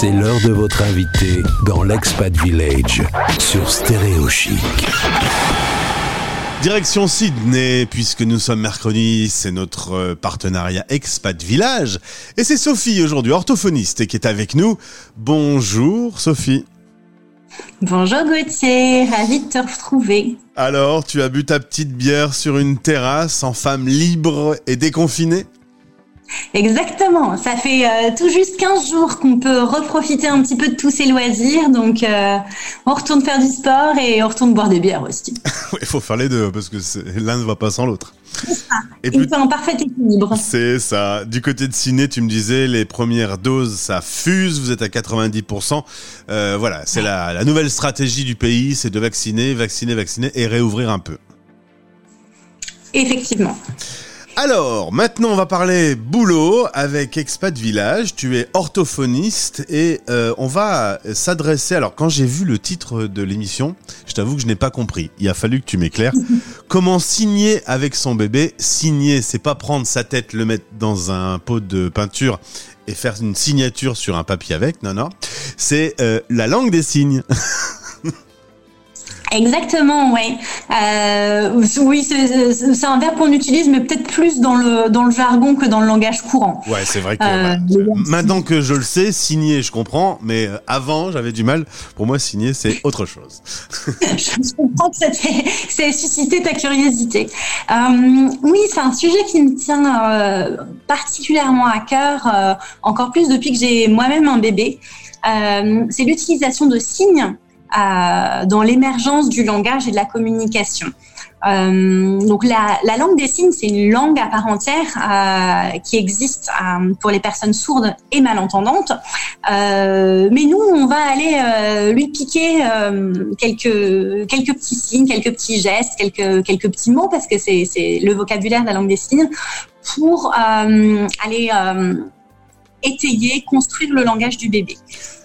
C'est l'heure de votre invité dans l'Expat Village sur Stéréo Chic. Direction Sydney, puisque nous sommes mercredi, c'est notre euh, partenariat Expat Village. Et c'est Sophie aujourd'hui, orthophoniste, qui est avec nous. Bonjour Sophie. Bonjour Gauthier, ravi de te retrouver. Alors, tu as bu ta petite bière sur une terrasse en femme libre et déconfinée? Exactement, ça fait euh, tout juste 15 jours qu'on peut reprofiter un petit peu de tous ces loisirs, donc euh, on retourne faire du sport et on retourne boire des bières aussi. Il faut faire les deux parce que l'un ne va pas sans l'autre. C'est ça, et plus... en parfait équilibre. C'est ça. Du côté de ciné, tu me disais les premières doses, ça fuse, vous êtes à 90%. Euh, voilà, c'est la, la nouvelle stratégie du pays, c'est de vacciner, vacciner, vacciner et réouvrir un peu. Effectivement. Alors, maintenant, on va parler boulot avec Expat Village. Tu es orthophoniste et euh, on va s'adresser. Alors, quand j'ai vu le titre de l'émission, je t'avoue que je n'ai pas compris. Il a fallu que tu m'éclaires. Comment signer avec son bébé? Signer, c'est pas prendre sa tête, le mettre dans un pot de peinture et faire une signature sur un papier avec. Non, non. C'est euh, la langue des signes. Exactement, ouais. Euh, oui, c'est un verbe qu'on utilise, mais peut-être plus dans le dans le jargon que dans le langage courant. Ouais, c'est vrai que euh, maintenant que je le sais, signer, je comprends, mais euh, avant, j'avais du mal. Pour moi, signer, c'est autre chose. je comprends que c'est suscité ta curiosité. oui, c'est un sujet qui me tient particulièrement à cœur, encore plus depuis que j'ai moi-même un bébé. c'est l'utilisation de signes dans l'émergence du langage et de la communication. Euh, donc la, la, langue des signes, c'est une langue à part entière euh, qui existe euh, pour les personnes sourdes et malentendantes. Euh, mais nous, on va aller euh, lui piquer quelques quelques petits signes, quelques petits gestes, quelques quelques petits mots parce que c'est c'est le vocabulaire de la langue des signes pour aller étayer, construire le langage du bébé.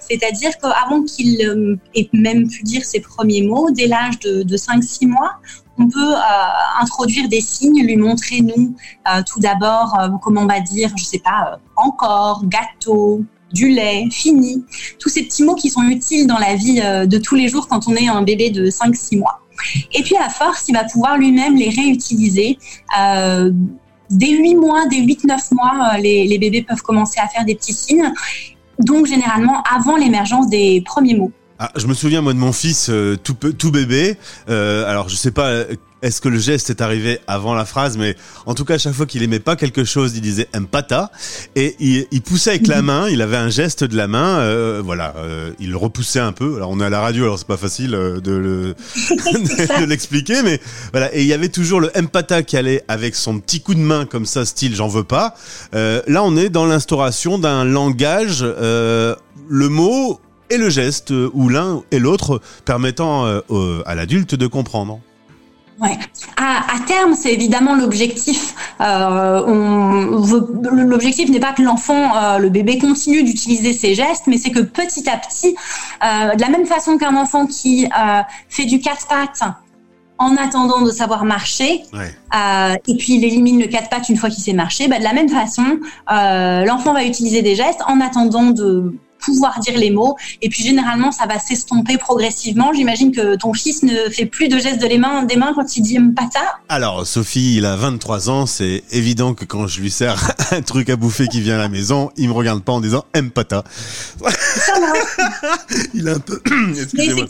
C'est-à-dire qu'avant qu'il euh, ait même pu dire ses premiers mots, dès l'âge de, 5-6 mois, on peut euh, introduire des signes, lui montrer, nous, euh, tout d'abord, comment on va dire, je sais pas, encore, gâteau, du lait, fini, tous ces petits mots qui sont utiles dans la vie de tous les jours quand on est un bébé de 5-6 mois. Et puis à force, il va pouvoir lui-même les réutiliser. dès 8 mois, dès 8-9 mois, les, les, bébés peuvent commencer à faire des petits signes donc généralement avant l'émergence des premiers mots. Ah, je me souviens moi de mon fils euh, tout, tout bébé. Euh, alors je sais pas euh, est-ce que le geste est arrivé avant la phrase, mais en tout cas, à chaque fois qu'il aimait pas quelque chose, il disait empata et il, il poussait avec la main. Il avait un geste de la main, euh, voilà, euh, il le repoussait un peu. Alors on est à la radio, alors c'est pas facile euh, de le de l'expliquer, mais voilà. Et il y avait toujours le empata qui allait avec son petit coup de main comme ça, style j'en veux pas. Euh, là, on est dans l'instauration d'un langage, euh, le mot et le geste, ou l'un et l'autre permettant à l'adulte de comprendre. Ouais. À, à, terme, c'est évidemment l'objectif. Euh, l'objectif n'est pas que l'enfant, euh, le bébé, continue d'utiliser ses gestes, mais c'est que petit à petit, euh, de la même façon qu'un enfant qui euh, fait du quatre pattes en attendant de savoir marcher, ouais. Euh, et puis il élimine le quatre pattes une fois qu'il sait marcher, bah, de la même façon, l'enfant va utiliser des gestes en attendant de pouvoir dire les mots. Et puis généralement, ça va s'estomper progressivement. J'imagine que ton fils ne fait plus de gestes de les mains, des mains quand il dit pata. Alors, Sophie, il a 23 ans. C'est évident que quand je lui sers un truc à bouffer qui vient à la maison, il me regarde pas en disant pata. il est un peu. Excusez-moi.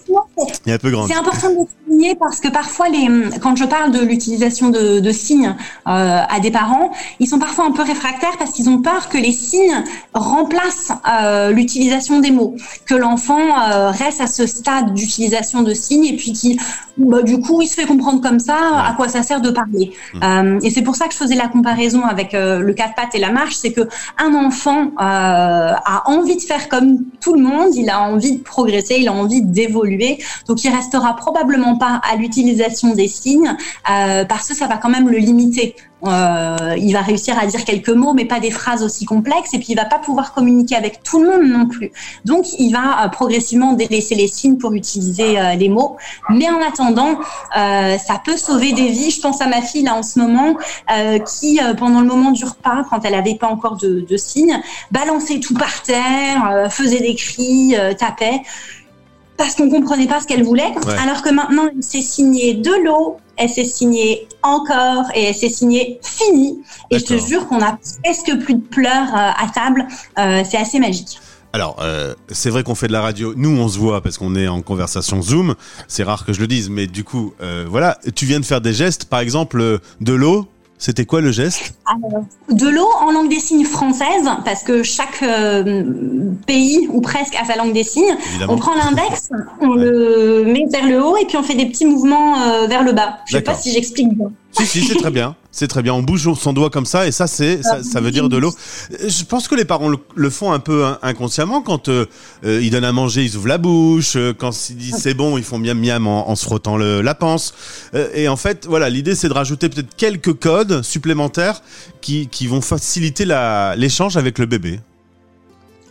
Il est un peu grand. C'est important de souligner parce que parfois, les, quand je parle de l'utilisation de, de, signes euh, à des parents, ils sont parfois un peu réfractaires parce qu'ils ont peur que les signes remplacent euh, l'utilisation des mots, que l'enfant euh, reste à ce stade d'utilisation de signes et puis qui, bah, du coup, il se fait comprendre comme ça à quoi ça sert de parler. Mmh. Euh, et c'est pour ça que je faisais la comparaison avec euh, le quatre pattes et la marche, c'est que un enfant a envie de faire comme tout le monde, il a envie de progresser, il a envie d'évoluer, donc il restera probablement pas à l'utilisation des signes parce que ça va quand même le limiter Euh, il va réussir à dire quelques mots, mais pas des phrases aussi complexes. Et puis, il va pas pouvoir communiquer avec tout le monde non plus. Donc, il va euh, progressivement délaisser les signes pour utiliser euh, les mots. Mais en attendant, ça peut sauver des vies. Je pense à ma fille là en ce moment, qui pendant le moment du repas, quand elle avait pas encore de, de signes, balançait tout par terre, faisait des cris, tapait parce qu'on comprenait pas ce qu'elle voulait. Alors que maintenant, elle s'est signée de l'eau, elle s'est signée encore et elle s'est signée fini. Et je te jure qu'on a presque plus de pleurs euh, à table. Euh, c'est assez magique. Alors, euh, c'est vrai qu'on fait de la radio. Nous, on se voit parce qu'on est en conversation Zoom. C'est rare que je le dise, mais du coup, voilà. Tu viens de faire des gestes, par exemple, de l'eau. C'était quoi le geste? De l'eau en langue des signes française, parce que chaque euh, pays ou presque a sa langue des signes. On prend l'index, on le met vers le haut et puis on fait des petits mouvements euh, vers le bas. Je sais pas si j'explique bien. Si, si, c'est très bien. C'est très bien. On bouge son doigt comme ça et ça, c'est ça, veut dire de l'eau. Je pense que les parents le, font un peu inconsciemment quand euh, euh, ils donnent à manger, ils ouvrent la bouche. Euh, quand ils disent c'est bon, ils font miam miam en, se frottant la panse. et en fait, voilà, l'idée c'est de rajouter peut-être quelques codes supplémentaires qui, qui vont faciliter l'échange avec le bébé.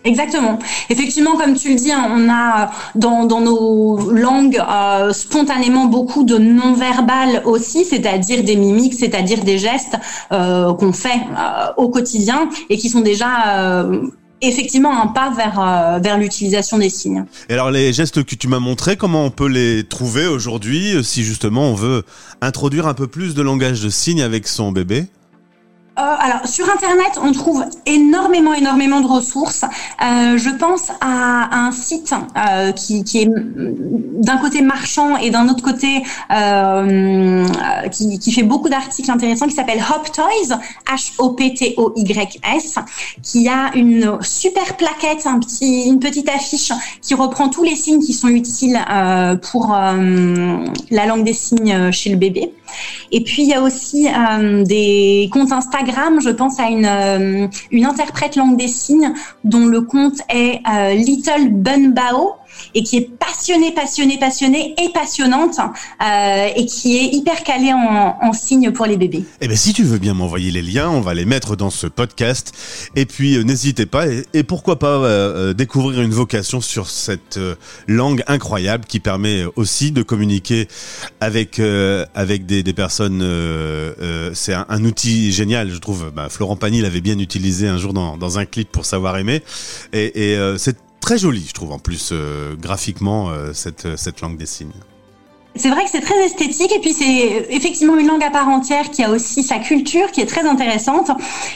Exactement. Effectivement, comme tu le dis, hein, on a dans, dans nos langues euh, spontanément beaucoup de non-verbal aussi, c'est-à-dire des mimiques, c'est-à-dire des gestes euh, qu'on fait euh, au quotidien et qui sont déjà effectivement un pas vers, vers l'utilisation des signes. Et alors les gestes que tu m'as montrés, comment on peut les trouver aujourd'hui si justement on veut introduire un peu plus de langage de signes avec son bébé? euh, alors sur internet, on trouve énormément, énormément de ressources. Euh, je pense à, un site euh, qui, est d'un côté marchand et d'un autre côté euh, qui, fait beaucoup d'articles intéressants, qui s'appelle Hop Toys, H-O-P-T-O-Y-S, qui a une super plaquette, une petite affiche qui reprend tous les signes qui sont utiles euh, pour la langue des signes chez le bébé. Et puis il y a aussi des comptes Instagram. Je pense à une, euh, une interprète langue des signes dont le compte est euh, Little Bun Bao et qui est passionnée, passionnée, passionnée et passionnante euh, et qui est hyper calée en, en signes pour les bébés. Eh bien, si tu veux bien m'envoyer les liens, on va les mettre dans ce podcast. Et puis, euh, n'hésitez pas et, pourquoi pas euh, découvrir une vocation sur cette langue incroyable qui permet aussi de communiquer avec avec des, des personnes. C'est un, un, outil génial, je trouve. Bah, Florent Pagny l'avait bien utilisé un jour dans, dans un clip pour savoir aimer. Et, et c'est très joli, je trouve, en plus, euh, graphiquement, euh, cette, euh, cette langue des signes. C'est vrai que c'est très esthétique et puis c'est effectivement une langue à part entière qui a aussi sa culture qui est très intéressante.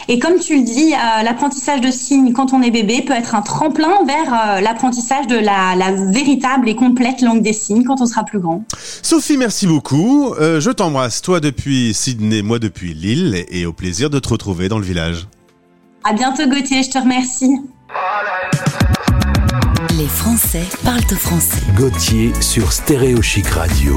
Et comme tu le dis, l'apprentissage de signes quand on est bébé peut être un tremplin vers l'apprentissage de la, la, véritable et complète langue des signes quand on sera plus grand. Sophie, merci beaucoup. je t'embrasse, toi depuis Sydney, moi depuis Lille, et au plaisir de te retrouver dans le village. À bientôt Gauthier, je te remercie. Les Français parlent français. Gauthier sur Stéréo Chic Radio.